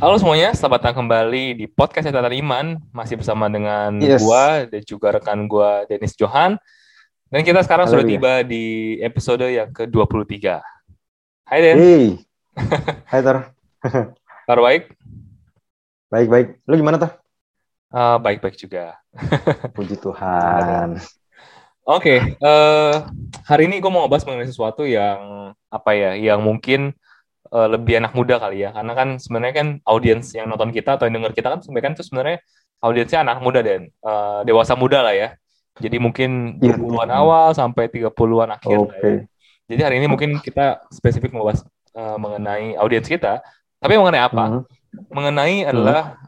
Halo semuanya, selamat datang kembali di podcast Catatan Iman. Masih bersama dengan Yes. gua dan juga rekan gua Dennis Johan. Dan kita sekarang Halo, sudah dia. tiba di episode yang ke-23. Hai Den, Hey. Hai Tar. kabar baik? Baik baik. Lu gimana Tar? Eh, baik-baik juga. Puji Tuhan. Oke, eh, hari ini gue mau ngebahas mengenai sesuatu yang apa ya, yang mungkin eh, lebih anak muda kali ya, karena kan sebenarnya kan audiens yang nonton kita atau yang denger kita kan sebenarnya kan itu sebenarnya audiensnya anak muda dan eh, dewasa muda lah ya. Jadi mungkin Iya. 20-an awal sampai 30-an akhir lah ya. Jadi hari ini mungkin kita spesifik mau bahas eh, mengenai audiens kita, tapi mengenai apa? Mhm. Mengenai adalah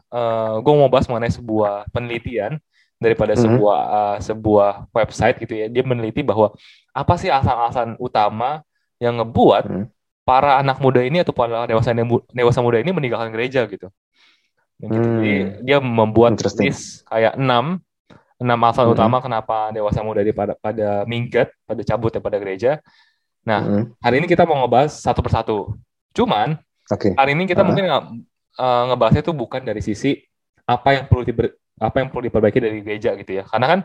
gue mau bahas mengenai sebuah penelitian daripada Mhm. sebuah eh, sebuah website gitu ya. Dia meneliti bahwa apa sih alasan-alasan utama yang ngebuat Mhm. Para anak muda ini atau para dewasa dewasa muda ini meninggalkan gereja gitu. Gitu. Hmm. Jadi dia membuat list kayak enam enam alasan Mhm. utama kenapa dewasa muda ini pada pada minggat, pada cabut daripada gereja. Nah, Mhm. hari ini kita mau ngebahas satu persatu. Cuman Oke. hari ini kita Ah. mungkin nggak eh, ngebahasnya itu bukan dari sisi apa yang perlu diber- apa yang perlu diperbaiki dari gereja gitu ya. Karena kan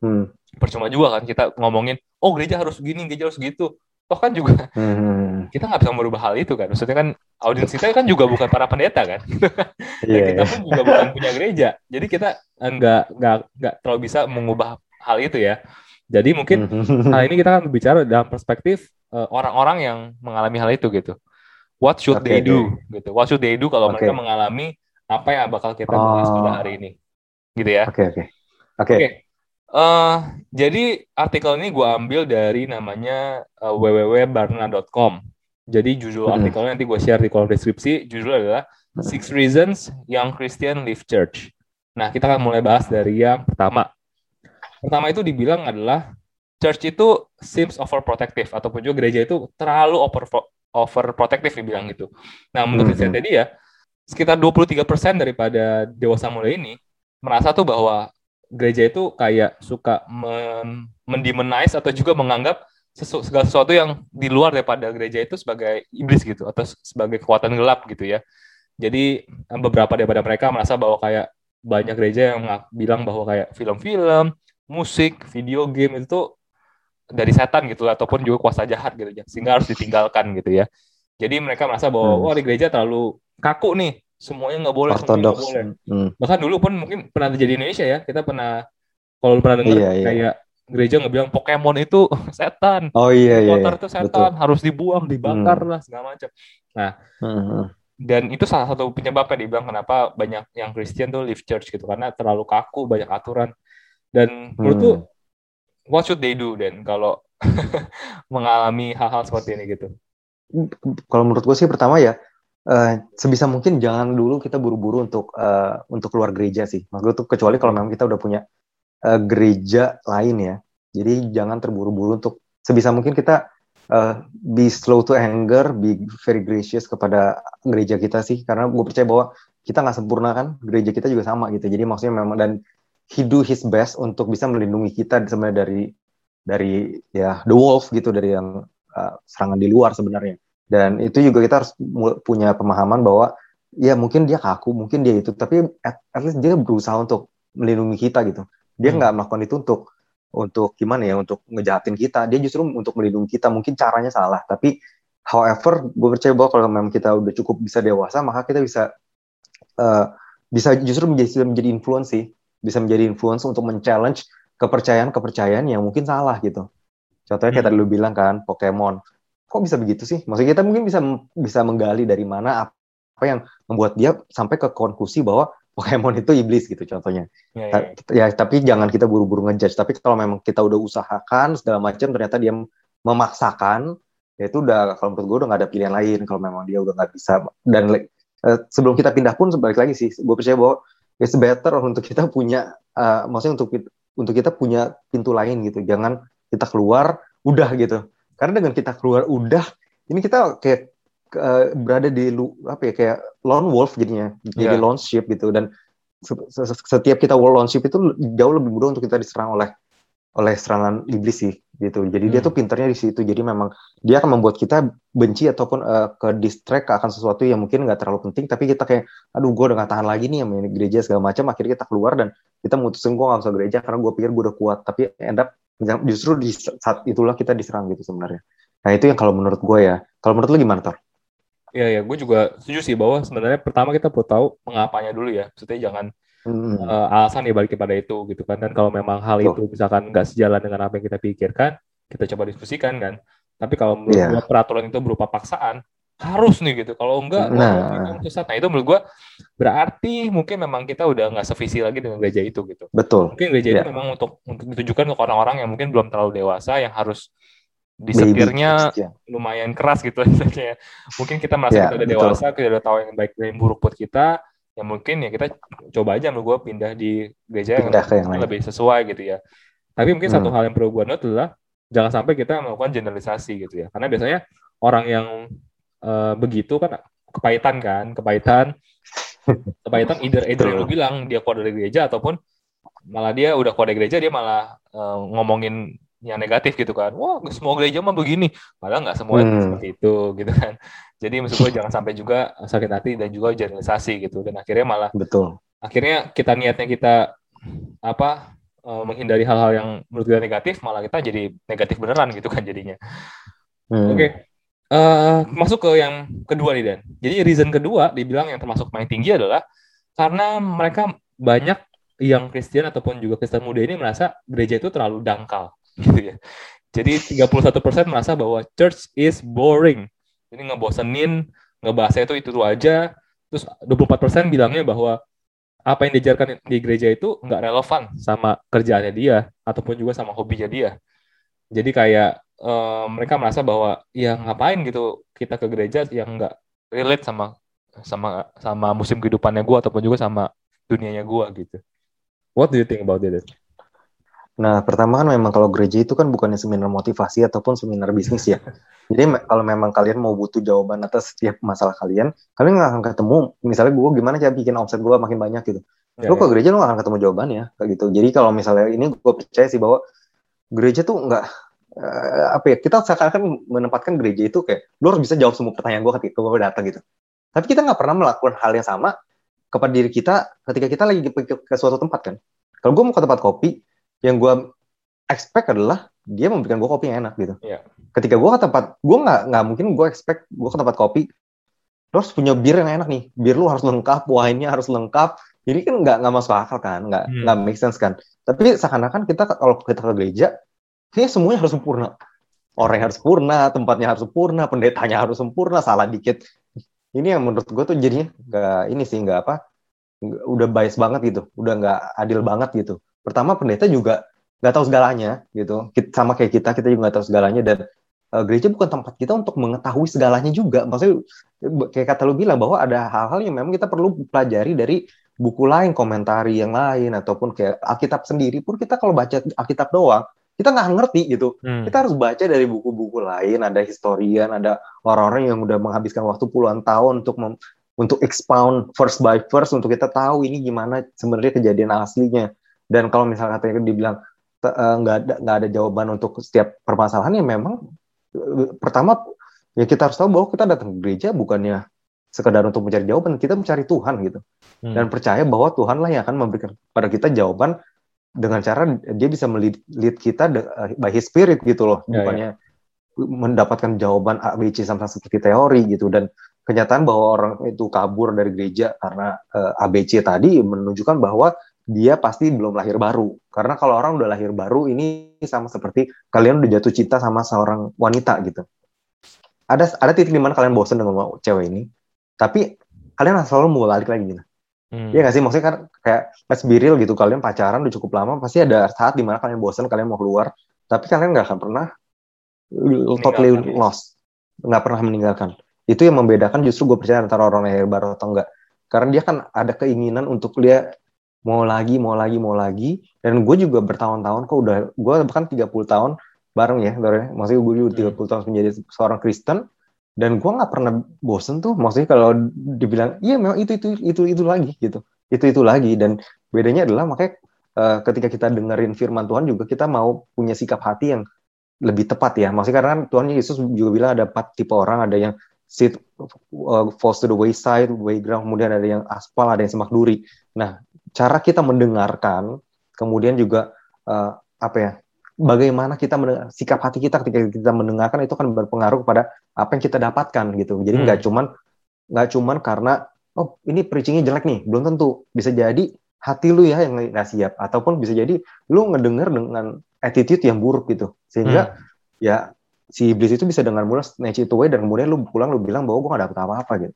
Hmm. percuma juga kan kita ngomongin, oh gereja harus gini, gereja harus gitu. Toh kan juga Hmm. kita nggak bisa merubah hal itu kan. Maksudnya kan audiens kita kan juga bukan para pendeta kan. Iya. kita iya. pun juga bukan punya gereja. Jadi kita nggak nggak nggak terlalu bisa mengubah hal itu ya. Jadi mungkin Mhm. Nah, ini kita akan berbicara dalam perspektif eh, orang-orang yang mengalami hal itu gitu. What should Oke, they do gitu. What should they do kalau Oke. mereka mengalami apa yang bakal kita bahas Oh. pada hari ini. Gitu ya. Oke oke. Oke. Oke. Eh, jadi artikel ini gue ambil dari namanya eh, www.barna.com. Jadi judul Hmm. artikelnya nanti gue share di kolom deskripsi. Judulnya adalah Six Reasons Young Christian Leave Church. Nah, kita akan mulai bahas dari yang pertama. Pertama itu dibilang adalah church itu seems overprotective ataupun juga gereja itu terlalu over overprotective dibilang gitu. Nah, menurut riset tadi ya, sekitar 23% daripada dewasa muda ini merasa tuh bahwa gereja itu kayak suka men mendemonize atau juga menganggap sesu segala sesuatu yang di luar daripada gereja itu sebagai iblis gitu atau sebagai kekuatan gelap gitu ya. Jadi eh, beberapa daripada mereka merasa bahwa kayak banyak gereja yang bilang bahwa kayak film-film, musik, video game itu dari setan gitu ataupun juga kuasa jahat gitu ya sehingga harus ditinggalkan gitu ya. Jadi mereka merasa bahwa Hmm. wah di gereja terlalu kaku nih, semuanya nggak boleh, semuanya nggak Ortodoks. boleh Hmm. bahkan dulu pun mungkin pernah terjadi di Indonesia ya kita pernah kalau pernah dengar Iya, iya. kayak gereja ngebilang Pokemon itu setan Oh iya iya. Iya. itu setan harus dibuang dibakar lah segala macam Hmm. dan itu salah satu penyebabnya dibilang kenapa banyak yang Kristen tuh leave church gitu karena terlalu kaku banyak aturan dan menurut Hmm. tuh what should they do dan kalau mengalami hal-hal seperti ini gitu Kalau menurut gue sih pertama ya eh, sebisa mungkin jangan dulu kita buru-buru untuk eh, untuk keluar gereja sih. Maksud tuh kecuali kalau memang kita udah punya eh, gereja lain ya. Jadi jangan terburu-buru untuk sebisa mungkin kita eh, be slow to anger, be very gracious kepada gereja kita sih. Karena gue percaya bahwa kita nggak sempurna kan, gereja kita juga sama gitu. Jadi maksudnya memang dan he do his best untuk bisa melindungi kita sebenarnya dari dari ya the wolf gitu dari yang uh, serangan di luar sebenarnya. Dan itu juga kita harus punya pemahaman bahwa ya mungkin dia kaku, mungkin dia itu, tapi at, at least dia berusaha untuk melindungi kita gitu. Dia Hmm. nggak melakukan itu untuk untuk gimana ya, untuk ngejahatin kita. Dia justru untuk melindungi kita. Mungkin caranya salah, tapi however, gue percaya bahwa kalau memang kita udah cukup bisa dewasa, maka kita bisa uh, bisa justru menjadi menjadi influence sih, bisa menjadi influence untuk men-challenge kepercayaan-kepercayaan yang mungkin salah gitu. Contohnya kayak Hmm. tadi lu bilang kan, Pokemon. Kok bisa begitu sih? Maksudnya kita mungkin bisa bisa menggali dari mana apa, apa yang membuat dia sampai ke konklusi bahwa Pokemon itu iblis gitu contohnya. ya, ya, Ta- Ya, tapi jangan kita buru-buru ngejudge. Tapi kalau memang kita udah usahakan segala macam, ternyata dia memaksakan, ya itu udah kalau menurut gue udah nggak ada pilihan lain. Kalau memang dia udah nggak bisa. Dan eh, sebelum kita pindah pun sebalik lagi sih, gue percaya bahwa it's better untuk kita punya, eh, maksudnya untuk untuk kita punya pintu lain gitu. Jangan kita keluar udah gitu. Karena dengan kita keluar udah, ini kita kayak eh, berada di lu apa ya kayak lone wolf jadinya, jadi Iya. lone sheep gitu dan se- se- setiap kita lone sheep itu jauh lebih mudah untuk kita diserang oleh oleh serangan iblis sih gitu. Jadi hmm. dia tuh pinternya di situ. Jadi memang dia akan membuat kita benci ataupun uh, ke distract akan sesuatu yang mungkin nggak terlalu penting, tapi kita kayak, aduh gue udah gak tahan lagi nih yang main gereja segala macam. Akhirnya kita keluar dan kita mutusin gue gak usah gereja karena gue pikir gue udah kuat. Tapi end up justru di saat itulah kita diserang gitu sebenarnya. Nah itu yang kalau menurut gue ya. Kalau menurut lu gimana Tor? Iya ya, gue juga setuju sih bahwa sebenarnya pertama kita perlu tahu mengapanya dulu ya. Maksudnya jangan hmm. uh, alasan ya balik kepada itu gitu kan dan kalau memang hal oh. itu misalkan nggak sejalan dengan apa yang kita pikirkan kita coba diskusikan kan tapi kalau menurut yeah. gue peraturan itu berupa paksaan harus nih gitu kalau enggak nah. sesat nah itu menurut gue berarti mungkin memang kita udah nggak sevisi lagi dengan gereja itu gitu betul mungkin gereja yeah. itu memang untuk untuk ditujukan ke orang-orang yang mungkin belum terlalu dewasa yang harus disetirnya lumayan keras gitu mungkin kita merasa yeah, kita udah dewasa kita udah tahu yang baik dan yang buruk buat kita ya mungkin ya kita coba aja menurut gue pindah di gereja pindah yang, yang lebih sesuai gitu ya. Tapi mungkin hmm. satu hal yang perlu gue note adalah jangan sampai kita melakukan generalisasi gitu ya. Karena biasanya orang yang uh, begitu kan kepahitan kan, kepahitan, kepahitan either either lu bilang dia keluar dari gereja ataupun malah dia udah keluar dari gereja dia malah uh, ngomongin yang negatif gitu kan. Wah, semua gereja mah begini. Padahal nggak semua hmm. seperti itu gitu kan. Jadi maksud gue jangan sampai juga sakit hati dan juga generalisasi gitu. Dan akhirnya malah betul. Akhirnya kita niatnya kita apa uh, menghindari hal-hal yang menurut kita negatif, malah kita jadi negatif beneran gitu kan jadinya. Hmm. Oke. Okay. Uh, masuk ke yang kedua nih Dan. Jadi reason kedua dibilang yang termasuk paling tinggi adalah karena mereka banyak yang Kristen ataupun juga Kristen muda ini merasa gereja itu terlalu dangkal gitu ya. Jadi 31% merasa bahwa church is boring. Jadi ngebosenin, ngebahasnya itu, itu aja. Terus 24% bilangnya bahwa apa yang diajarkan di gereja itu nggak relevan sama kerjaannya dia ataupun juga sama hobinya dia. Jadi kayak uh, mereka merasa bahwa ya ngapain gitu kita ke gereja yang nggak relate sama sama sama musim kehidupannya gue ataupun juga sama dunianya gue gitu. What do you think about it? Nah, pertama kan memang kalau gereja itu kan bukannya seminar motivasi ataupun seminar bisnis ya. Jadi kalau memang kalian mau butuh jawaban atas setiap masalah kalian, kalian nggak akan ketemu. Misalnya gue gimana cara bikin omset gue makin banyak gitu. Ya, lu ke ya. gereja lu gak akan ketemu jawabannya kayak gitu. Jadi kalau misalnya ini gue percaya sih bahwa gereja tuh nggak uh, apa ya kita seakan-akan menempatkan gereja itu kayak lu harus bisa jawab semua pertanyaan gue ketika gue datang gitu. Tapi kita nggak pernah melakukan hal yang sama kepada diri kita ketika kita lagi ke, ke suatu tempat kan. Kalau gue mau ke tempat kopi, yang gue expect adalah dia memberikan gue kopi yang enak gitu. Yeah. Ketika gue ke tempat, gue nggak nggak mungkin gue expect gue ke tempat kopi terus punya bir yang enak nih, bir lu harus lengkap, wine-nya harus lengkap. Jadi kan nggak nggak masuk akal kan, nggak hmm. nggak make sense kan. Tapi seakan-akan kita kalau kita ke gereja, kayaknya semuanya harus sempurna. Orang harus sempurna, tempatnya harus sempurna, pendetanya harus sempurna, salah dikit. Ini yang menurut gue tuh jadinya nggak ini sih nggak apa, udah bias banget gitu, udah nggak adil banget gitu pertama pendeta juga nggak tahu segalanya gitu sama kayak kita kita juga nggak tahu segalanya dan uh, gereja bukan tempat kita untuk mengetahui segalanya juga maksudnya kayak kata lu bilang bahwa ada hal-hal yang memang kita perlu pelajari dari buku lain komentari yang lain ataupun kayak Alkitab sendiri pun kita kalau baca Alkitab doang kita nggak ngerti gitu hmm. kita harus baca dari buku-buku lain ada historian ada orang-orang yang udah menghabiskan waktu puluhan tahun untuk mem untuk expound first by first untuk kita tahu ini gimana sebenarnya kejadian aslinya dan kalau misalnya katanya dibilang eh, nggak ada nggak ada jawaban untuk setiap permasalahan ya memang eh, pertama ya kita harus tahu bahwa kita datang ke gereja bukannya sekedar untuk mencari jawaban kita mencari Tuhan gitu hmm. dan percaya bahwa Tuhan lah yang akan memberikan pada kita jawaban dengan cara dia bisa melihat kita eh, by His Spirit gitu loh ya, bukannya ya. mendapatkan jawaban ABC sama seperti teori gitu dan kenyataan bahwa orang itu kabur dari gereja karena uh, ABC tadi menunjukkan bahwa dia pasti belum lahir baru. Karena kalau orang udah lahir baru, ini sama seperti kalian udah jatuh cinta sama seorang wanita gitu. Ada ada titik di mana kalian bosan dengan cewek ini, tapi kalian selalu mau balik lagi gitu. Hmm. Iya gak sih? Maksudnya kan kayak let's be real gitu, kalian pacaran udah cukup lama, pasti ada saat di mana kalian bosan, kalian mau keluar, tapi kalian nggak akan pernah totally lost, nggak pernah meninggalkan. Itu yang membedakan justru gue percaya antara orang lahir baru atau enggak. Karena dia kan ada keinginan untuk dia mau lagi mau lagi mau lagi dan gue juga bertahun-tahun kok udah gue bahkan 30 tahun bareng ya maksudnya gue juga 30 hmm. tahun menjadi seorang Kristen dan gue nggak pernah bosen tuh maksudnya kalau dibilang iya memang itu itu itu itu lagi gitu itu itu lagi dan bedanya adalah makanya uh, ketika kita dengerin firman Tuhan juga kita mau punya sikap hati yang lebih tepat ya. Maksudnya karena Tuhan Yesus juga bilang ada empat tipe orang, ada yang sit uh, falls to the wayside, wayground, kemudian ada yang aspal, ada yang semak duri. Nah, cara kita mendengarkan, kemudian juga uh, apa ya? Bagaimana kita mendengar, sikap hati kita ketika kita mendengarkan itu kan berpengaruh kepada apa yang kita dapatkan gitu. Jadi nggak hmm. cuman nggak cuman karena oh ini preachingnya jelek nih, belum tentu bisa jadi hati lu ya yang nggak siap ataupun bisa jadi lu ngedenger dengan attitude yang buruk gitu sehingga hmm. ya si iblis itu bisa dengan mudah snatch itu away dan kemudian lu pulang lu bilang bahwa gue gak dapet apa-apa gitu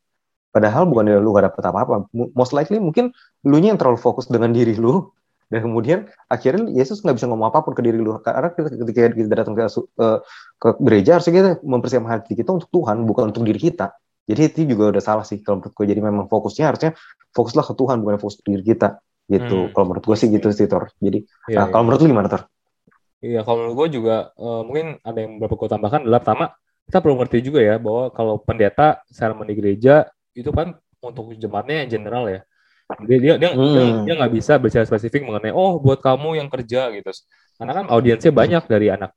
padahal bukan lu gak dapet apa-apa most likely mungkin lu yang terlalu fokus dengan diri lu dan kemudian akhirnya Yesus nggak bisa ngomong apa pun ke diri lu karena ketika kita datang ke, ke gereja harusnya kita mempersiapkan hati kita untuk Tuhan bukan untuk diri kita jadi itu juga udah salah sih kalau menurut gue jadi memang fokusnya harusnya fokuslah ke Tuhan bukan fokus ke diri kita gitu hmm. kalau menurut gue sih gitu sih Tor jadi ya, nah, ya. kalau menurut lu gimana Tor? Iya, kalau menurut gue juga uh, mungkin ada yang beberapa gue tambahkan adalah pertama kita perlu ngerti juga ya bahwa kalau pendeta sermon di gereja itu kan untuk jemaatnya yang general ya. Dia dia dia hmm. dia nggak bisa bicara spesifik mengenai oh buat kamu yang kerja gitu. Karena kan audiensnya banyak dari anak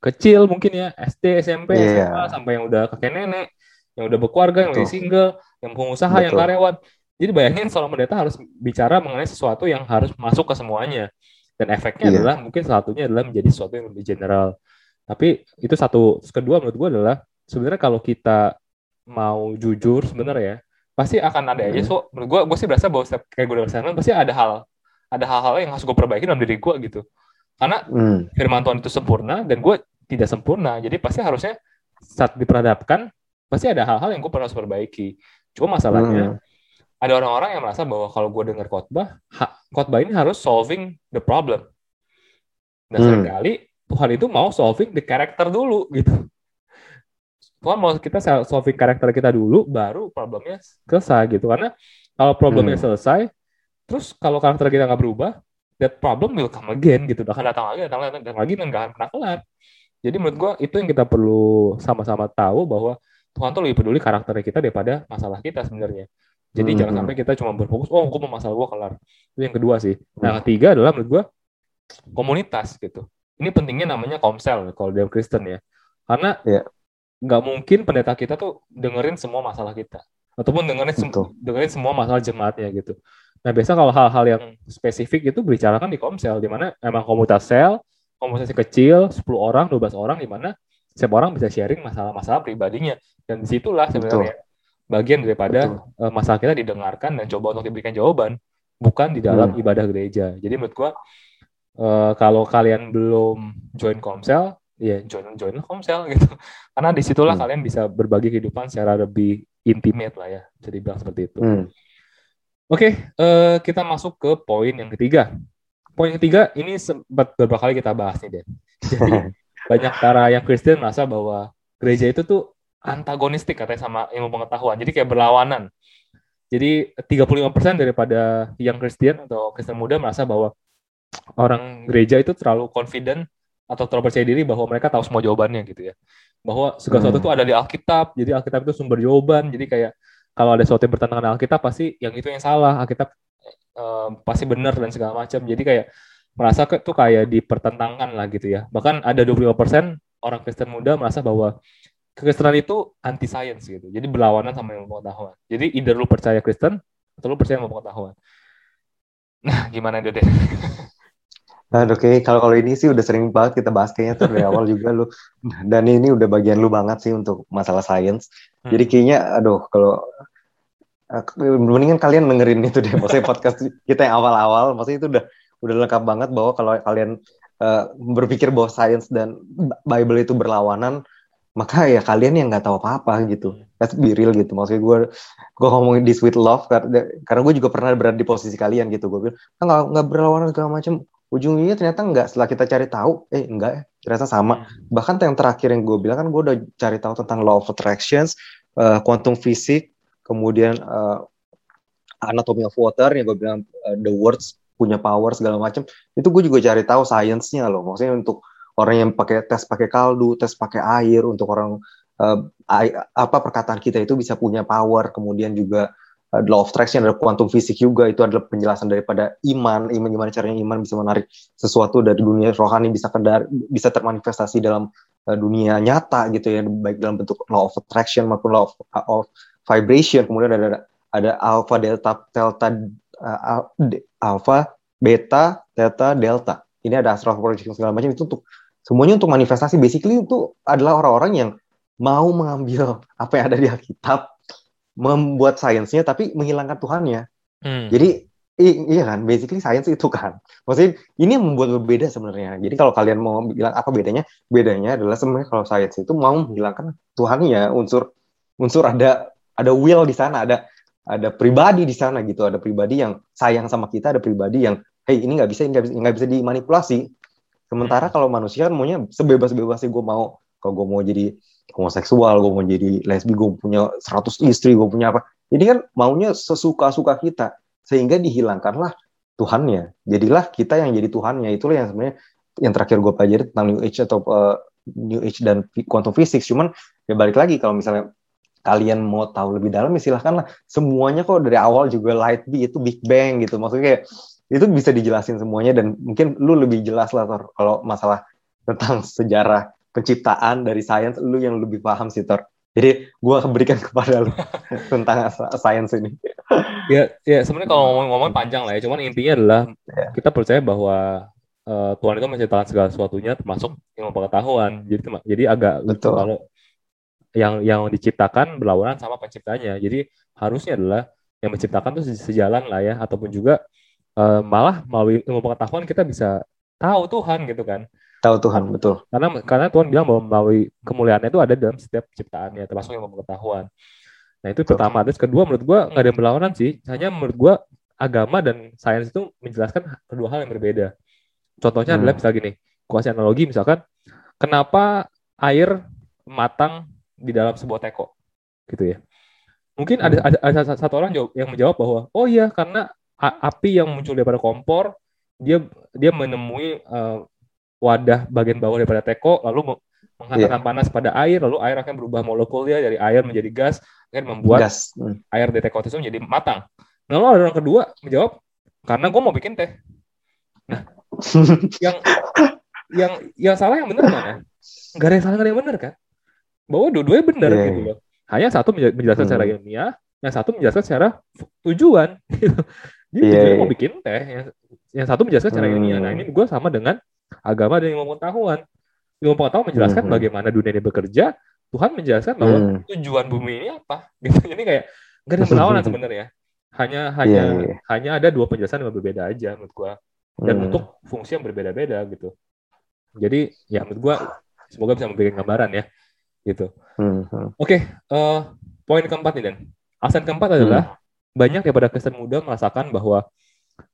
kecil mungkin ya SD, SMP, yeah. SMA sampai yang udah kakek nenek, yang udah berkeluarga, yang udah single, yang pengusaha, Betul. yang karyawan. Jadi bayangin seorang pendeta harus bicara mengenai sesuatu yang harus masuk ke semuanya dan efeknya yeah. adalah mungkin salah satunya adalah menjadi sesuatu yang lebih general tapi itu satu kedua menurut gue adalah sebenarnya kalau kita mau jujur sebenarnya ya pasti akan ada aja hmm. so gue gue sih berasa bahwa setiap kayak gue udah pasti ada hal ada hal-hal yang harus gue perbaiki dalam diri gue gitu karena hmm. firman Tuhan itu sempurna dan gue tidak sempurna jadi pasti harusnya saat diperhadapkan pasti ada hal-hal yang gue perlu harus perbaiki cuma masalahnya hmm ada orang-orang yang merasa bahwa kalau gue dengar khotbah, khotbah ini harus solving the problem. Dan hmm. sering kali Tuhan itu mau solving the character dulu gitu. Tuhan mau kita solving karakter kita dulu, baru problemnya selesai gitu. Karena kalau problemnya hmm. selesai, terus kalau karakter kita nggak berubah, that problem will come again gitu. Akan datang lagi, datang lagi, datang lagi, dan nggak akan pernah kelar. Jadi menurut gue itu yang kita perlu sama-sama tahu bahwa Tuhan tuh lebih peduli karakter kita daripada masalah kita sebenarnya. Jadi hmm. jangan sampai kita cuma berfokus, oh gue mau masalah gue kelar. Itu yang kedua sih. Nah, yang ketiga adalah menurut gue komunitas gitu. Ini pentingnya namanya komsel kalau dalam Kristen ya. Karena yeah. Nggak mungkin pendeta kita tuh dengerin semua masalah kita. Ataupun dengerin, sem dengerin semua masalah jemaatnya gitu. Nah, biasa kalau hal-hal yang spesifik itu bicarakan di komsel, di mana emang komunitas sel, komunitas kecil, 10 orang, 12 orang, di mana setiap orang bisa sharing masalah-masalah pribadinya. Dan di situlah sebenarnya bagian daripada uh, masalah kita didengarkan dan coba untuk diberikan jawaban bukan di dalam hmm. ibadah gereja jadi menurut gua uh, kalau kalian belum join komsel ya join join komsel gitu karena di situlah hmm. kalian bisa berbagi kehidupan secara lebih intimate lah ya jadi bilang seperti itu hmm. oke okay, uh, eh, kita masuk ke poin yang ketiga poin ketiga ini sempat beberapa kali kita bahas nih Den jadi banyak para yang Kristen merasa bahwa gereja itu tuh antagonistik katanya sama ilmu pengetahuan. Jadi kayak berlawanan. Jadi 35% daripada yang Kristen atau Kristen muda merasa bahwa orang gereja itu terlalu confident atau terlalu percaya diri bahwa mereka tahu semua jawabannya gitu ya. Bahwa segala sesuatu hmm. itu ada di Alkitab, jadi Alkitab itu sumber jawaban. Jadi kayak kalau ada sesuatu yang bertentangan dengan Alkitab pasti yang itu yang salah, Alkitab uh, pasti benar dan segala macam. Jadi kayak merasa itu kayak dipertentangkan lah gitu ya. Bahkan ada 25% orang Kristen muda merasa bahwa kekristenan itu anti science gitu. Jadi berlawanan sama ilmu pengetahuan. Jadi either lu percaya Kristen atau lu percaya ilmu pengetahuan. Nah, gimana itu deh? Nah, oke, okay. kalau kalau ini sih udah sering banget kita bahas kayaknya tuh dari awal juga lu. Dan ini udah bagian lu banget sih untuk masalah science. Hmm. Jadi kayaknya, aduh, kalau uh, mendingan kalian dengerin itu deh. Maksudnya podcast kita yang awal-awal, maksudnya itu udah udah lengkap banget bahwa kalau kalian uh, berpikir bahwa science dan Bible itu berlawanan, maka ya kalian yang nggak tahu apa-apa gitu let's be real gitu maksudnya gue gue ngomongin di sweet love karena, karena gue juga pernah berada di posisi kalian gitu gue bilang nggak nggak berlawanan segala macam ujungnya ternyata nggak. Setelah kita cari tahu eh enggak ya ternyata sama. Hmm. bahkan yang terakhir yang gue bilang kan gue udah cari tahu tentang law of attractions uh, quantum physics kemudian uh, anatomy of water yang gue bilang uh, the words punya power segala macam itu gue juga cari tahu sainsnya loh. Maksudnya untuk orang yang pakai tes pakai kaldu, tes pakai air untuk orang uh, apa perkataan kita itu bisa punya power, kemudian juga uh, law of attraction, ada quantum fisik juga itu adalah penjelasan daripada iman, iman gimana caranya iman bisa menarik sesuatu dari dunia rohani bisa kendar, bisa termanifestasi dalam uh, dunia nyata gitu ya, baik dalam bentuk law of attraction maupun law of, of vibration. Kemudian ada ada alpha, delta, delta, uh, alpha, beta, theta, delta. Ini ada astral projection segala macam itu untuk semuanya untuk manifestasi. Basically itu adalah orang-orang yang mau mengambil apa yang ada di Alkitab membuat sainsnya tapi menghilangkan Tuhannya. Hmm. Jadi iya kan, basically sains itu kan. Maksudnya ini yang membuat berbeda sebenarnya. Jadi kalau kalian mau bilang apa bedanya, bedanya adalah sebenarnya kalau sains itu mau menghilangkan Tuhannya, unsur unsur ada ada will di sana, ada ada pribadi di sana gitu, ada pribadi yang sayang sama kita, ada pribadi yang hey ini nggak bisa, nggak bisa, nggak bisa dimanipulasi. Sementara hmm. kalau manusia kan maunya sebebas-bebasnya gue mau, kalau gue mau jadi homoseksual, gue mau jadi lesbi, gue punya 100 istri, gue punya apa. Ini kan maunya sesuka-suka kita. Sehingga dihilangkanlah Tuhannya. Jadilah kita yang jadi Tuhannya. Itulah yang sebenarnya yang terakhir gue pelajari tentang New Age atau uh, New Age dan quantum physics. Cuman ya balik lagi kalau misalnya kalian mau tahu lebih dalam ya silahkan lah. Semuanya kok dari awal juga light be itu Big Bang gitu. Maksudnya kayak itu bisa dijelasin semuanya dan mungkin lu lebih jelas lah kalau masalah tentang sejarah penciptaan dari sains lu yang lebih paham sih Tor. Jadi gue berikan kepada lu tentang sains ini. ya, ya sebenarnya kalau ngomong-ngomong panjang lah ya. Cuman intinya adalah ya. kita percaya bahwa uh, Tuhan itu menciptakan segala sesuatunya termasuk ilmu pengetahuan. Jadi jadi agak betul kalau yang yang diciptakan berlawanan sama penciptanya. Jadi harusnya adalah yang menciptakan itu sejalan lah ya ataupun juga uh, malah melalui ilmu pengetahuan kita bisa tahu Tuhan gitu kan tahu Tuhan betul. Karena karena Tuhan bilang bahwa melalui kemuliaannya itu ada dalam setiap ciptaannya termasuk yang pengetahuan. Nah itu betul. pertama. Terus kedua menurut gua nggak ada yang berlawanan sih. Hanya menurut gua agama dan sains itu menjelaskan kedua hal yang berbeda. Contohnya hmm. adalah misalnya gini kasih analogi misalkan kenapa air matang di dalam sebuah teko? Gitu ya. Mungkin hmm. ada, ada ada satu orang yang menjawab bahwa oh iya karena api yang muncul daripada kompor dia dia menemui uh, wadah bagian bawah daripada teko lalu menghantarkan yeah. panas pada air lalu air akan berubah molekulnya dari air menjadi gas akan membuat gas. Hmm. air di teko itu menjadi matang lalu ada orang kedua menjawab karena gue mau bikin teh nah yang yang yang salah yang benar mana nggak ada yang salah nggak ada yang benar kan bahwa dua-duanya benar yeah. gitu loh hanya satu menjelaskan hmm. secara ilmiah yang satu menjelaskan secara tujuan jadi yeah, tujuannya yeah. mau bikin teh yang, yang satu menjelaskan secara hmm. ilmiah nah ini gue sama dengan agama dan ilmu pengetahuan. Ilmu pengetahuan menjelaskan hmm. bagaimana dunia ini bekerja, Tuhan menjelaskan bahwa hmm. tujuan bumi ini apa. Gitu. Jadi kayak gak ada perlawanan sebenarnya. Hanya hanya yeah, yeah. hanya ada dua penjelasan yang berbeda aja menurut gua. Dan hmm. untuk fungsi yang berbeda-beda gitu. Jadi ya menurut gua semoga bisa memberikan gambaran ya gitu. Hmm. Oke, okay, uh, eh, poin keempat nih Dan. Alasan keempat adalah hmm. banyak daripada Kristen muda merasakan bahwa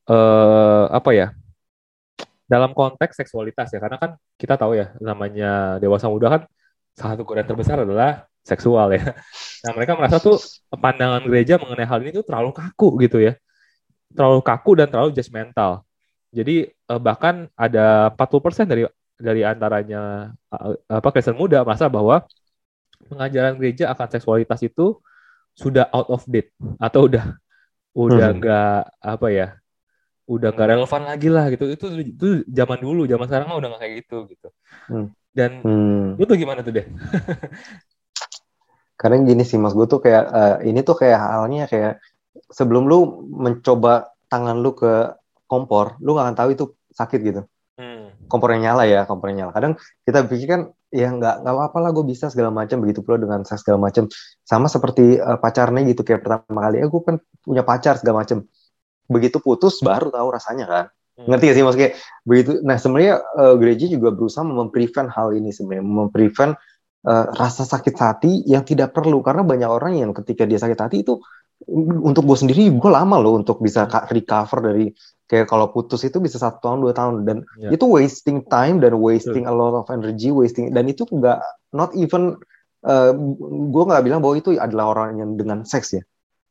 uh, apa ya dalam konteks seksualitas ya karena kan kita tahu ya namanya dewasa muda kan salah satu godaan terbesar adalah seksual ya. Nah mereka merasa tuh pandangan gereja mengenai hal ini tuh terlalu kaku gitu ya, terlalu kaku dan terlalu judgmental. Jadi eh, bahkan ada 40% dari dari antaranya eh, apa Kristen muda merasa bahwa pengajaran gereja akan seksualitas itu sudah out of date atau udah udah enggak hmm. apa ya udah nggak relevan lagi lah gitu. Itu itu zaman dulu zaman sekarang mah udah nggak kayak gitu gitu. Hmm. dan hmm. lu tuh gimana tuh deh? Karena gini sih mas. Gue tuh kayak uh, ini tuh kayak halnya kayak sebelum lu mencoba tangan lu ke kompor lu gak akan tahu itu sakit gitu. Hmm. kompornya nyala ya kompornya nyala. Kadang kita pikir kan ya nggak nggak apa lah gue bisa segala macam begitu pula dengan seks segala macam. Sama seperti uh, pacarnya gitu kayak pertama kali ya gue kan punya pacar segala macam begitu putus baru tahu rasanya kan hmm. ngerti gak sih maksudnya begitu nah sebenarnya uh, gereja juga berusaha memprevent hal ini sebenarnya memprevent uh, rasa sakit hati yang tidak perlu karena banyak orang yang ketika dia sakit hati itu untuk gue sendiri gue lama loh untuk bisa hmm. recover dari kayak kalau putus itu bisa satu tahun dua tahun dan yeah. itu wasting time dan wasting a lot of energy wasting dan itu enggak not even uh, gue nggak bilang bahwa itu adalah orang yang dengan seks ya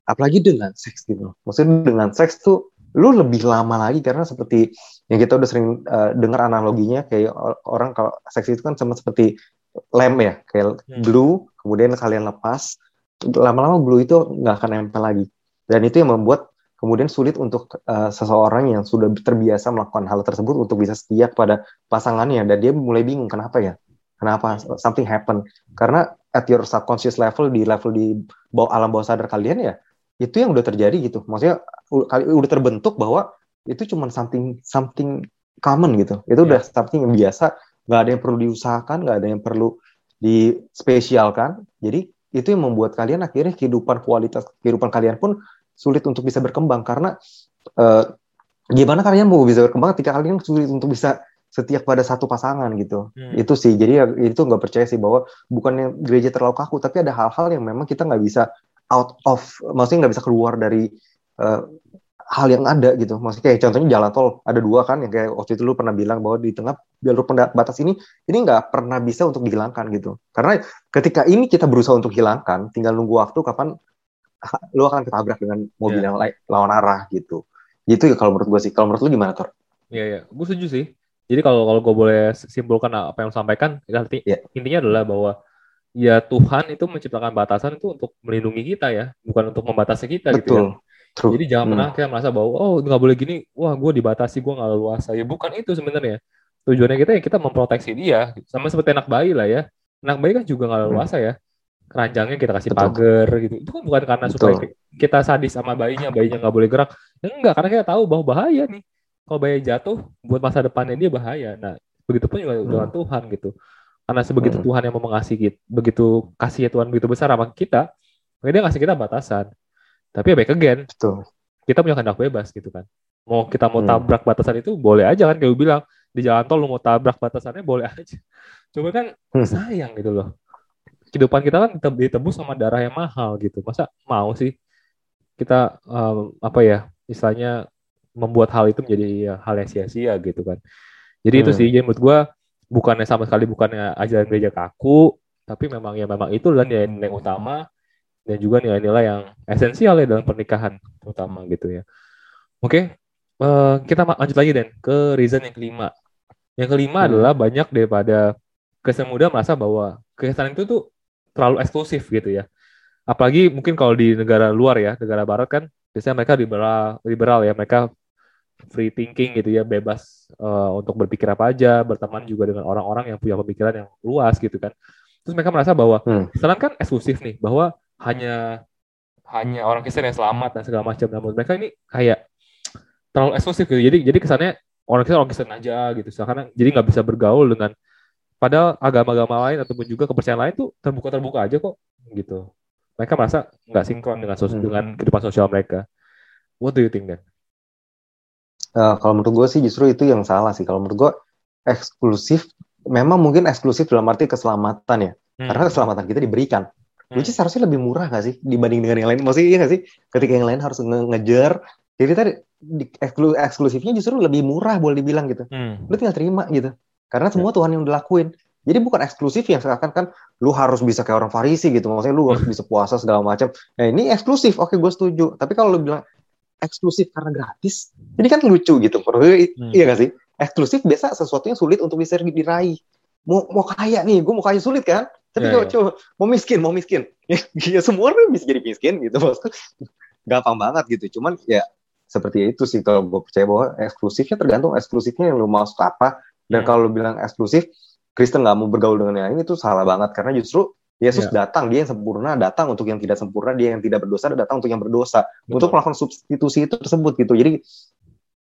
apalagi dengan seks gitu maksudnya dengan seks tuh lu lebih lama lagi karena seperti yang kita udah sering uh, dengar analoginya kayak orang kalau seks itu kan sama seperti lem ya kayak hmm. glue kemudian kalian lepas lama-lama glue itu nggak akan nempel lagi. Dan itu yang membuat kemudian sulit untuk uh, seseorang yang sudah terbiasa melakukan hal tersebut untuk bisa setia pada pasangannya. Dan dia mulai bingung kenapa ya? Kenapa something happen? Karena at your subconscious level di level di bawah alam bawah sadar kalian ya itu yang udah terjadi gitu maksudnya udah terbentuk bahwa itu cuma something something common gitu itu yeah. udah ya. something yang biasa nggak ada yang perlu diusahakan nggak ada yang perlu dispesialkan jadi itu yang membuat kalian akhirnya kehidupan kualitas kehidupan kalian pun sulit untuk bisa berkembang karena uh, gimana kalian mau bisa berkembang ketika kalian sulit untuk bisa setia pada satu pasangan gitu hmm. itu sih jadi ya, itu nggak percaya sih bahwa bukannya gereja terlalu kaku tapi ada hal-hal yang memang kita nggak bisa out of maksudnya nggak bisa keluar dari uh, hal yang ada gitu maksudnya kayak contohnya jalan tol ada dua kan yang kayak waktu itu lu pernah bilang bahwa di tengah jalur batas ini ini nggak pernah bisa untuk dihilangkan gitu karena ketika ini kita berusaha untuk hilangkan tinggal nunggu waktu kapan lu akan ketabrak dengan mobil yeah. yang lawan arah gitu. Gitu ya kalau menurut gue sih. Kalau menurut lu gimana, Tor? Iya, yeah, iya. Yeah. Gue setuju sih. Jadi kalau kalau gue boleh simpulkan apa yang sampaikan, ya, yeah. intinya adalah bahwa ya Tuhan itu menciptakan batasan itu untuk melindungi kita ya, bukan untuk membatasi kita Betul. gitu ya. True. Jadi jangan hmm. pernah kita merasa bahwa oh nggak boleh gini, wah gue dibatasi, gue nggak luasa. Ya bukan itu sebenarnya. Tujuannya kita ya kita memproteksi dia, sama seperti anak bayi lah ya. Anak bayi kan juga nggak luasa hmm. ya keranjangnya kita kasih Betul. pagar gitu itu kan bukan karena Betul. supaya kita sadis sama bayinya bayinya nggak boleh gerak ya, enggak karena kita tahu bahwa bahaya nih kalau bayi jatuh buat masa depannya dia bahaya nah begitu pun juga hmm. dengan Tuhan gitu karena sebegitu hmm. Tuhan yang mau mengasihi kita begitu kasih Tuhan begitu besar sama kita maka dia ngasih kita batasan tapi ya baik again Betul. kita punya kehendak bebas gitu kan mau kita mau hmm. tabrak batasan itu boleh aja kan kayak bilang di jalan tol lu mau tabrak batasannya boleh aja cuma kan hmm. sayang gitu loh kehidupan kita kan ditebus sama darah yang mahal gitu masa mau sih kita um, apa ya istilahnya membuat hal itu menjadi ya, hal yang sia-sia gitu kan jadi hmm. itu sih jadi menurut gue bukannya sama sekali bukannya ajaran gereja kaku tapi memang ya memang itu dan nilai-nilai utama dan juga nilai-nilai yang esensial ya dalam pernikahan terutama gitu ya oke uh, kita lanjut lagi dan ke reason yang kelima yang kelima hmm. adalah banyak daripada kesan muda merasa bahwa kesan itu tuh terlalu eksklusif gitu ya. Apalagi mungkin kalau di negara luar ya, negara barat kan biasanya mereka liberal, liberal ya, mereka free thinking gitu ya, bebas uh, untuk berpikir apa aja, berteman juga dengan orang-orang yang punya pemikiran yang luas gitu kan. Terus mereka merasa bahwa hmm. Islam kan eksklusif nih, bahwa hanya hanya orang Kristen yang selamat dan segala macam. Namun mereka ini kayak terlalu eksklusif gitu. Jadi jadi kesannya orang Kristen orang Kristen aja gitu. Karena jadi nggak bisa bergaul dengan Padahal agama-agama lain ataupun juga kepercayaan lain tuh terbuka-terbuka aja kok gitu. Mereka merasa nggak sinkron dengan sosial, hmm. dengan kehidupan sosial mereka. What do you think then? Uh, kalau menurut gue sih justru itu yang salah sih. Kalau menurut gue eksklusif, memang mungkin eksklusif dalam arti keselamatan ya. Hmm. Karena keselamatan kita diberikan. Hmm. Which is harusnya lebih murah gak sih dibanding dengan yang lain? Maksudnya iya gak sih? Ketika yang lain harus nge ngejar, jadi tadi eksklusifnya justru lebih murah boleh dibilang gitu. Hmm. Lu tinggal terima gitu. Karena semua Tuhan yang dilakuin. Jadi bukan eksklusif yang seakan kan lu harus bisa kayak orang Farisi gitu. Maksudnya lu harus bisa puasa segala macam. Nah ini eksklusif. Oke gue setuju. Tapi kalau lu bilang eksklusif karena gratis, ini kan lucu gitu. Hmm. Iya gak sih? Eksklusif biasa sesuatu yang sulit untuk bisa diraih. Mau mau kaya nih, gue mau kaya sulit kan? Tapi yeah, coba, yeah. mau miskin, mau miskin. ya semua orang bisa jadi miskin gitu. Maksudnya gampang banget gitu. Cuman ya seperti itu sih kalau gue percaya bahwa eksklusifnya tergantung eksklusifnya yang lu mau apa dan hmm. kalau bilang eksklusif, Kristen nggak mau bergaul dengan yang ini itu salah banget karena justru Yesus yeah. datang, dia yang sempurna datang untuk yang tidak sempurna, dia yang tidak berdosa datang untuk yang berdosa Betul. untuk melakukan substitusi itu tersebut gitu. Jadi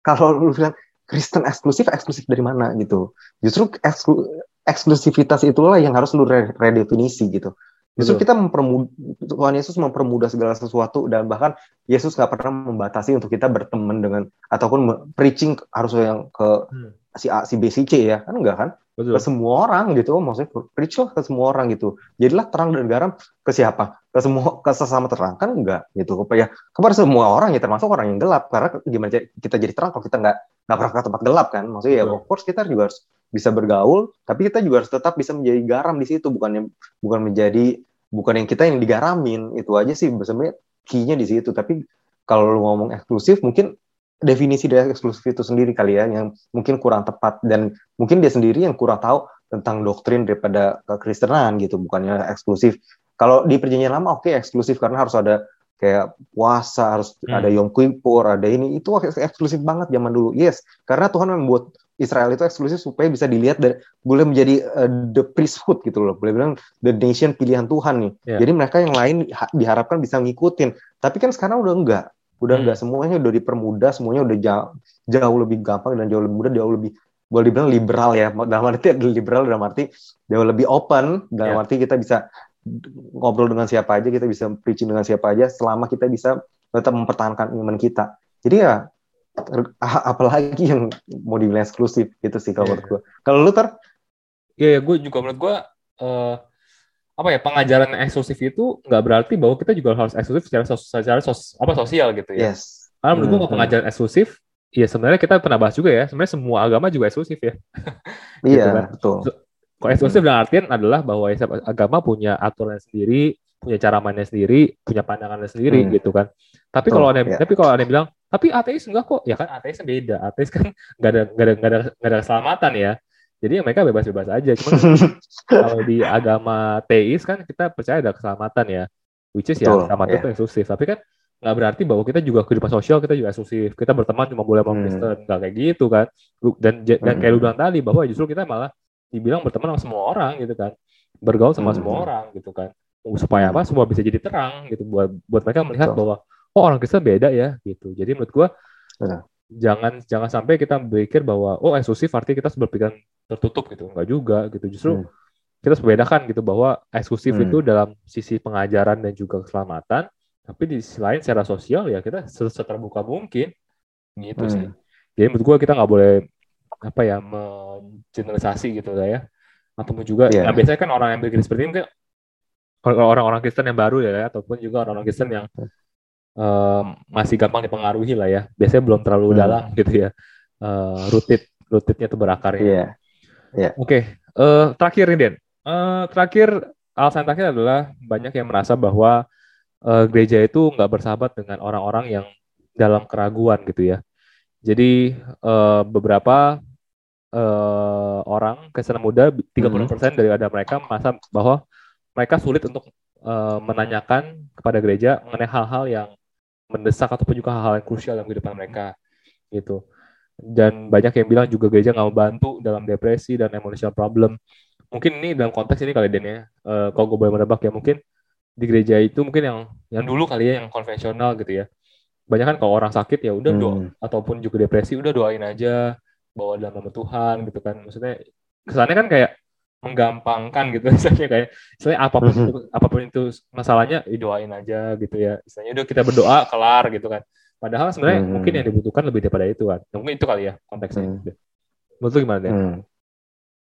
kalau lu bilang Kristen eksklusif, eksklusif dari mana gitu? Justru eksklu, eksklusivitas itulah yang harus lu re redefinisi gitu. Justru Betul. kita mempermudah Tuhan Yesus mempermudah segala sesuatu dan bahkan Yesus nggak pernah membatasi untuk kita berteman dengan ataupun preaching harus yang ke hmm si A, si B, si C ya kan enggak kan Betul. ke semua orang gitu maksudnya preach lah ke semua orang gitu. Jadilah terang dan garam ke siapa? Ke semua ke sesama terang? Kan enggak gitu. Ya kepada semua orang ya termasuk orang yang gelap. Karena gimana kita jadi terang kalau kita nggak nggak pernah ke tempat gelap kan? Maksudnya ya of course kita juga harus bisa bergaul tapi kita juga harus tetap bisa menjadi garam di situ. Bukan yang bukan menjadi bukan yang kita yang digaramin. Itu aja sih sebenarnya key-nya di situ. Tapi kalau lu ngomong eksklusif mungkin definisi dari eksklusif itu sendiri kali ya yang mungkin kurang tepat dan mungkin dia sendiri yang kurang tahu tentang doktrin daripada kekristenan gitu bukannya eksklusif kalau di perjanjian lama oke okay, eksklusif karena harus ada kayak puasa harus hmm. ada Yom Kippur, ada ini itu eksklusif banget zaman dulu. Yes, karena Tuhan membuat Israel itu eksklusif supaya bisa dilihat dan boleh menjadi uh, the priesthood gitu loh. Boleh bilang the nation pilihan Tuhan nih. Yeah. Jadi mereka yang lain diharapkan bisa ngikutin. Tapi kan sekarang udah enggak. Udah hmm. enggak semuanya udah dipermudah, semuanya udah jauh, jauh lebih gampang dan jauh lebih mudah, jauh lebih boleh dibilang liberal ya. Dalam arti liberal dalam arti jauh lebih open, dalam yeah. arti kita bisa ngobrol dengan siapa aja, kita bisa preaching dengan siapa aja selama kita bisa tetap mempertahankan iman kita. Jadi ya apalagi yang mau dibilang eksklusif gitu sih kalau yeah. menurut gue. Kalau lu ter? Iya, yeah, yeah, gue juga menurut gue uh, apa ya pengajaran eksklusif itu nggak berarti bahwa kita juga harus eksklusif secara sos secara sos apa sosial gitu ya. Yes. Karena menurut gue hmm, pengajaran hmm. eksklusif, ya sebenarnya kita pernah bahas juga ya. Sebenarnya semua agama juga eksklusif ya. Iya gitu kan? betul. So, kalau eksklusif dalam artian adalah bahwa agama punya aturan sendiri, punya cara mainnya sendiri, punya pandangannya sendiri hmm. gitu kan. Tapi kalau ada, yeah. tapi kalau ada yang bilang tapi ateis enggak kok ya kan ateis beda ateis kan nggak ada nggak ada nggak ada ada keselamatan ya jadi ya mereka bebas-bebas aja cuma kalau di agama teis kan kita percaya ada keselamatan ya which is ya keselamatan yeah. itu eksklusif tapi kan nggak berarti bahwa kita juga kehidupan sosial kita juga eksklusif kita berteman cuma boleh sama hmm. Kristen nggak kayak gitu kan dan dan kayak lu hmm. bilang tadi bahwa justru kita malah dibilang berteman sama semua orang gitu kan bergaul sama hmm. semua orang gitu kan supaya apa semua bisa jadi terang gitu buat buat mereka melihat Betul. bahwa oh orang Kristen beda ya gitu. Jadi menurut gue jangan jangan sampai kita berpikir bahwa oh eksklusif artinya kita berpikiran tertutup gitu. Enggak juga gitu. Justru hmm. kita harus membedakan gitu bahwa eksklusif hmm. itu dalam sisi pengajaran dan juga keselamatan, tapi di sisi lain secara sosial ya kita seterbuka mungkin gitu hmm. sih. Jadi menurut gue kita nggak boleh apa ya mengeneralisasi gitu lah ya. Ataupun juga yeah. nah biasanya kan orang yang berpikir seperti ini mungkin orang-orang Kristen yang baru ya ataupun juga orang-orang Kristen yang uh, masih gampang dipengaruhi lah ya. Biasanya belum terlalu hmm. dalam gitu ya. Uh, rutit rutitnya itu berakar ya. Yeah. Yeah. Oke, okay. uh, eh, terakhir nih Den. Uh, terakhir alasan terakhir adalah banyak yang merasa bahwa uh, gereja itu nggak bersahabat dengan orang-orang yang dalam keraguan gitu ya. Jadi uh, beberapa uh, orang Kristen muda 30% hmm. dari ada mereka merasa bahwa mereka sulit untuk uh, menanyakan kepada gereja mengenai hal-hal yang mendesak ataupun juga hal-hal yang krusial dalam kehidupan mereka gitu dan banyak yang bilang juga gereja nggak membantu dalam depresi dan emotional problem. Mungkin ini dalam konteks ini kali Den ya. Uh, kalau gue boleh menebak ya mungkin di gereja itu mungkin yang yang dulu kali ya yang konvensional gitu ya. Banyak kan kalau orang sakit ya udah hmm. doa ataupun juga depresi udah doain aja bawa dalam nama Tuhan gitu kan. Maksudnya kesannya kan kayak menggampangkan gitu misalnya kayak misalnya apa pun mm-hmm. itu apa pun itu masalahnya doain aja gitu ya. Misalnya udah kita berdoa kelar gitu kan padahal sebenarnya hmm. mungkin yang dibutuhkan lebih daripada itu kan ya, mungkin itu kali ya konteksnya hmm. menurut lu gimana deh hmm.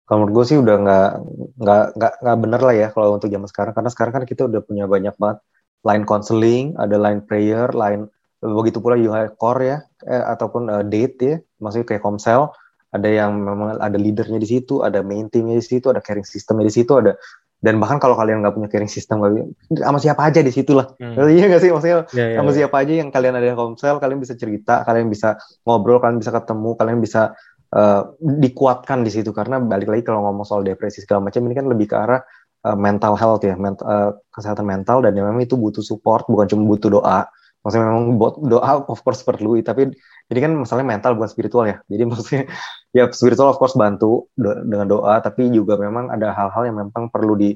kalau menurut gue sih udah nggak nggak nggak nggak bener lah ya kalau untuk zaman sekarang karena sekarang kan kita udah punya banyak banget line counseling ada line prayer line begitu pula UI core ya eh, ataupun uh, date ya maksudnya kayak komsel ada yang memang ada leadernya di situ, ada main teamnya di situ, ada caring systemnya di situ, ada dan bahkan kalau kalian nggak punya caring system sama siapa aja di situ lah. Hmm. iya nggak sih maksudnya? Yeah, yeah, sama yeah. siapa aja yang kalian ada di komsel kalian bisa cerita kalian bisa ngobrol kalian bisa ketemu kalian bisa uh, dikuatkan di situ. Karena balik lagi kalau ngomong soal depresi segala macam ini kan lebih ke arah uh, mental health ya mental, uh, kesehatan mental. Dan memang itu butuh support bukan cuma butuh doa maksudnya memang buat doa of course perlu tapi ini kan masalahnya mental bukan spiritual ya. Jadi maksudnya ya spiritual of course bantu do dengan doa tapi juga memang ada hal-hal yang memang perlu di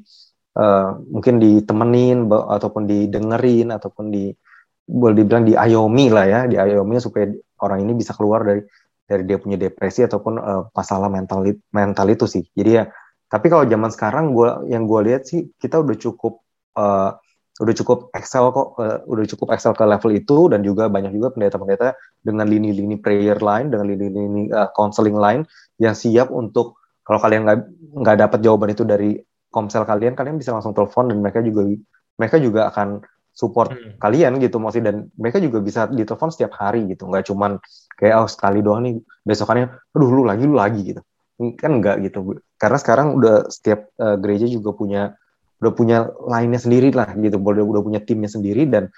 uh, mungkin ditemenin ataupun didengerin ataupun di boleh dibilang diayomi lah ya. Diayomi supaya orang ini bisa keluar dari dari dia punya depresi ataupun uh, masalah mental mental itu sih. Jadi ya tapi kalau zaman sekarang gua yang gue lihat sih kita udah cukup uh, udah cukup excel kok uh, udah cukup excel ke level itu dan juga banyak juga pendeta-pendeta dengan lini-lini prayer line dengan lini-lini uh, counseling line yang siap untuk kalau kalian nggak nggak dapat jawaban itu dari komsel kalian kalian bisa langsung telepon dan mereka juga mereka juga akan support hmm. kalian gitu maksudnya. Dan mereka juga bisa ditelepon setiap hari gitu. Nggak cuman kayak oh sekali doang nih besokannya aduh lu lagi lu lagi gitu. Kan enggak gitu karena sekarang udah setiap uh, gereja juga punya udah punya lainnya sendiri lah gitu, udah udah punya timnya sendiri dan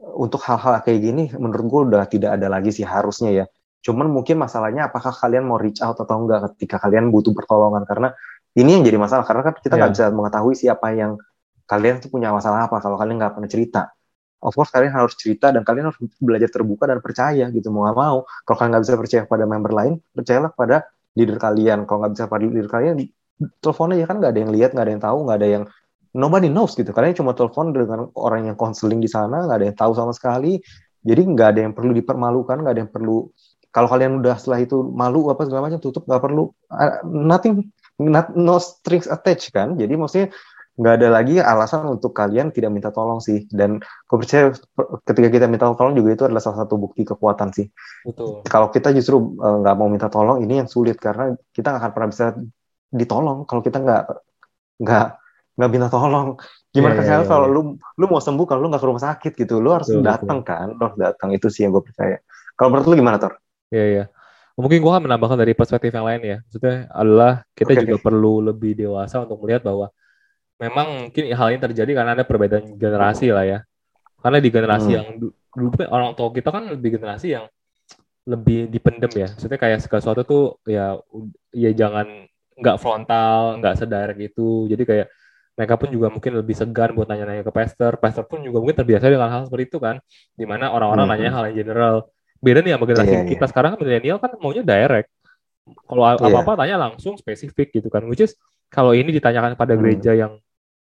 eh, untuk hal-hal kayak gini menurut gue udah tidak ada lagi sih harusnya ya. Cuman mungkin masalahnya apakah kalian mau reach out atau enggak ketika kalian butuh pertolongan karena ini yang jadi masalah karena kan kita nggak yeah. bisa mengetahui siapa yang kalian tuh punya masalah apa kalau kalian nggak pernah cerita. of course kalian harus cerita dan kalian harus belajar terbuka dan percaya gitu mau gak mau kalau kalian nggak bisa percaya pada member lain percayalah pada leader kalian kalau nggak bisa pada leader kalian teleponnya ya kan nggak ada yang lihat nggak ada yang tahu nggak ada yang nobody knows gitu. Kalian cuma telepon dengan orang yang konseling di sana nggak ada yang tahu sama sekali. Jadi nggak ada yang perlu dipermalukan nggak ada yang perlu kalau kalian udah setelah itu malu apa segala macam tutup nggak perlu uh, nothing not, no strings attached kan? Jadi maksudnya nggak ada lagi alasan untuk kalian tidak minta tolong sih. Dan aku percaya ketika kita minta tolong juga itu adalah salah satu bukti kekuatan sih. Betul. kalau kita justru uh, nggak mau minta tolong ini yang sulit. Karena kita nggak akan pernah bisa ditolong kalau kita nggak nggak nggak minta tolong gimana yeah, yeah, yeah, kalau lu lu mau sembuh kalau lu nggak ke rumah sakit gitu lu harus datang kan lu harus datang itu sih yang gue percaya kalau menurut lu gimana Tor? Iya yeah, iya yeah. mungkin gue akan menambahkan dari perspektif yang lain ya maksudnya adalah kita okay, juga okay. perlu lebih dewasa untuk melihat bahwa memang mungkin hal ini terjadi karena ada perbedaan generasi lah ya. Karena di generasi hmm. yang dulu kan orang tua kita kan lebih generasi yang lebih dipendem ya. Maksudnya kayak segala sesuatu tuh ya ya jangan nggak frontal, nggak sedirect gitu. Jadi kayak mereka pun juga mungkin lebih segan buat nanya-nanya ke pastor. Pastor pun juga mungkin terbiasa dengan hal seperti itu kan. Di mana orang-orang hmm. nanya hal yang general. Beda nih sama generasi yeah, kita yeah. sekarang kan milenial kan maunya direct. Kalau iya. apa-apa yeah. tanya langsung spesifik gitu kan. Which is kalau ini ditanyakan pada hmm. gereja yang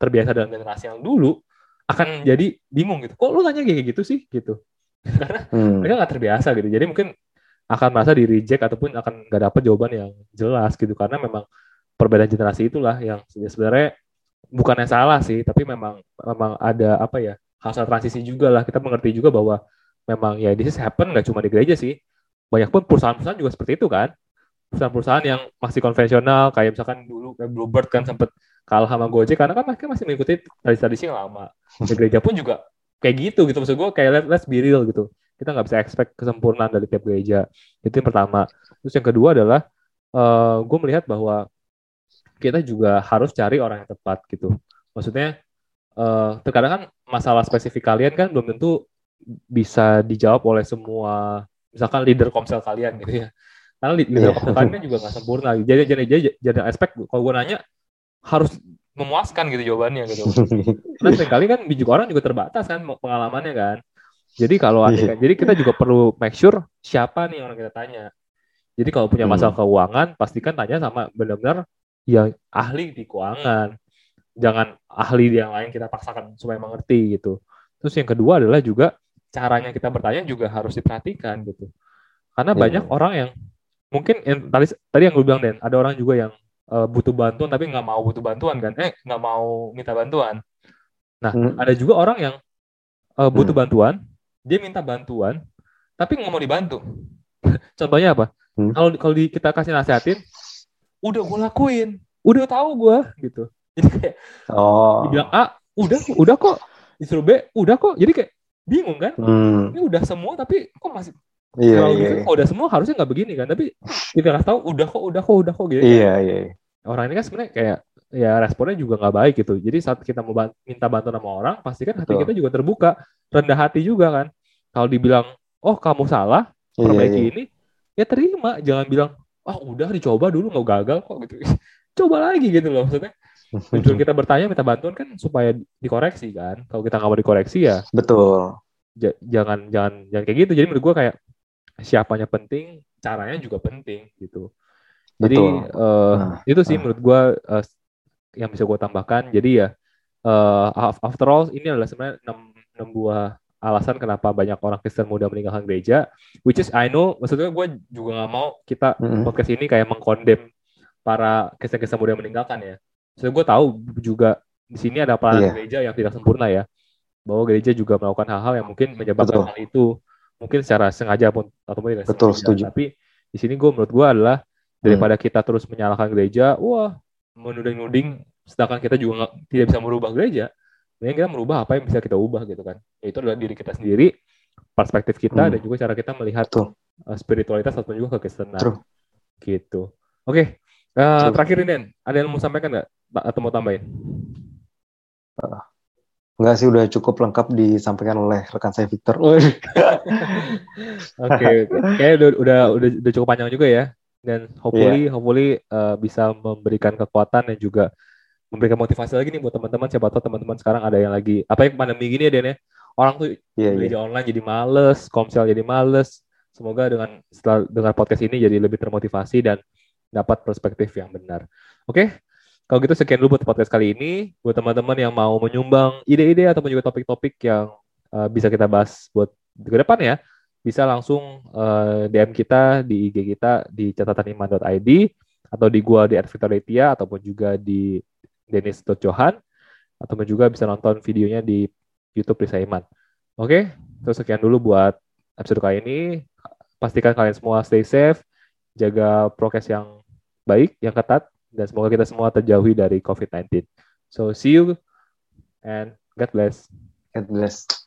terbiasa dengan generasi yang dulu akan jadi bingung gitu. Kok lu nanya kayak gitu sih gitu. Karena hmm. mereka nggak terbiasa gitu. Jadi mungkin akan merasa di reject ataupun akan nggak dapat jawaban yang jelas gitu karena memang perbedaan generasi itulah yang sebenarnya bukannya salah sih tapi memang memang ada apa ya hal transisi juga lah kita mengerti juga bahwa memang ya this is happen nggak cuma di gereja sih banyak pun perusahaan-perusahaan juga seperti itu kan perusahaan-perusahaan yang masih konvensional kayak misalkan dulu kayak Bluebird kan sempat kalah sama Gojek karena kan mereka masih mengikuti tradisi-tradisi yang lama. Di gereja pun juga kayak gitu gitu maksud gue kayak let, let's be real gitu. Kita nggak bisa expect kesempurnaan dari tiap gereja. Itu yang pertama. Terus yang kedua adalah uh, eh, gue melihat bahwa kita juga harus cari orang yang tepat gitu. Maksudnya uh, terkadang kan masalah spesifik kalian kan belum tentu bisa dijawab oleh semua misalkan leader komsel kalian gitu ya. Karena leader yeah. komsel kalian kan juga nggak sempurna. Jadi jadi jadi jadi aspek kalau gue nanya harus memuaskan gitu jawabannya gitu. Karena kali kan bijuk orang juga terbatas kan pengalamannya kan. Jadi kalau yeah. jadi kita juga perlu make sure siapa nih orang kita tanya. Jadi kalau punya masalah hmm. keuangan, pastikan tanya sama benar-benar yang ahli di keuangan. Jangan ahli yang lain kita paksakan supaya mengerti gitu. Terus yang kedua adalah juga caranya kita bertanya juga harus diperhatikan gitu. Karena yeah. banyak orang yang mungkin yang, tadi tadi yang gue bilang Den, ada orang juga yang uh, butuh bantuan tapi nggak mau butuh bantuan kan eh nggak mau minta bantuan nah hmm. ada juga orang yang uh, butuh hmm. bantuan dia minta bantuan tapi nggak mau dibantu contohnya apa kalau hmm. kalau kita kasih nasihatin udah gue lakuin udah tahu gue gitu jadi kayak oh. dibilang A udah udah kok disuruh B udah kok jadi kayak bingung kan hmm. ini udah semua tapi kok masih Iya, kalau iya, gitu, iya. udah semua harusnya nggak begini kan, tapi kita kasih tahu udah kok, udah kok, udah kok gitu. Iya, kan. iya. Orang ini kan sebenarnya kayak ya responnya juga nggak baik gitu. Jadi saat kita mau minta bantuan sama orang, pasti kan hati kita juga terbuka, rendah hati juga kan. Kalau dibilang, oh kamu salah, iya, perbaiki iya, iya. ini, ya terima. Jangan bilang, ah oh, udah dicoba dulu nggak gagal kok gitu. Coba lagi gitu loh maksudnya. Tujuan kita bertanya minta bantuan kan supaya dikoreksi kan. Kalau kita nggak mau dikoreksi ya. Betul. Jangan jangan jangan kayak gitu. Jadi menurut gue kayak siapanya penting, caranya juga penting gitu. Jadi uh, nah, itu sih nah. menurut gue uh, yang bisa gue tambahkan. Jadi ya uh, after all ini adalah sebenarnya enam, enam buah alasan kenapa banyak orang Kristen muda meninggalkan gereja. Which is I know, maksudnya gue juga nggak mau kita mm-hmm. podcast ini kayak mengkondem para Kristen-Kristen muda meninggalkan ya. So gue tahu juga di sini ada pelayanan yeah. gereja yang tidak sempurna ya, bahwa gereja juga melakukan hal-hal yang mungkin menyebabkan Betul. hal itu mungkin secara sengaja pun atau tidak betul sengaja. setuju tapi di sini gue menurut gue adalah daripada hmm. kita terus menyalahkan gereja wah menuding-nuding sedangkan kita juga gak, tidak bisa merubah gereja mending kita merubah apa yang bisa kita ubah gitu kan itu adalah diri kita sendiri perspektif kita hmm. dan juga cara kita melihat Tuh. Uh, spiritualitas atau juga kekristenan gitu oke okay. uh, terakhir ini ada yang mau sampaikan nggak atau mau tambahin uh, Enggak sih udah cukup lengkap disampaikan oleh rekan saya Victor. Oke, okay. kayak udah, udah udah udah cukup panjang juga ya. Dan hopefully yeah. hopefully uh, bisa memberikan kekuatan dan juga memberikan motivasi lagi nih buat teman-teman. Siapa tahu teman-teman sekarang ada yang lagi apa yang pandemi gini ya Den ya. orang tuh yeah, gereja yeah. online jadi males, komsel jadi males. Semoga dengan setelah dengar podcast ini jadi lebih termotivasi dan dapat perspektif yang benar. Oke, okay? kalau gitu sekian dulu buat podcast kali ini. Buat teman-teman yang mau menyumbang ide-ide ataupun juga topik-topik yang uh, bisa kita bahas buat ke depan ya, bisa langsung uh, eh, DM kita di IG kita di catataniman.id atau di gua di Advitaletia ataupun juga di Dennis.johan ataupun juga bisa nonton videonya di YouTube Risa Iman. Oke, terus sekian dulu buat episode kali ini. Pastikan kalian semua stay safe, jaga prokes yang baik, yang ketat, dan semoga kita semua terjauhi dari COVID-19. So, see you and God bless. God bless.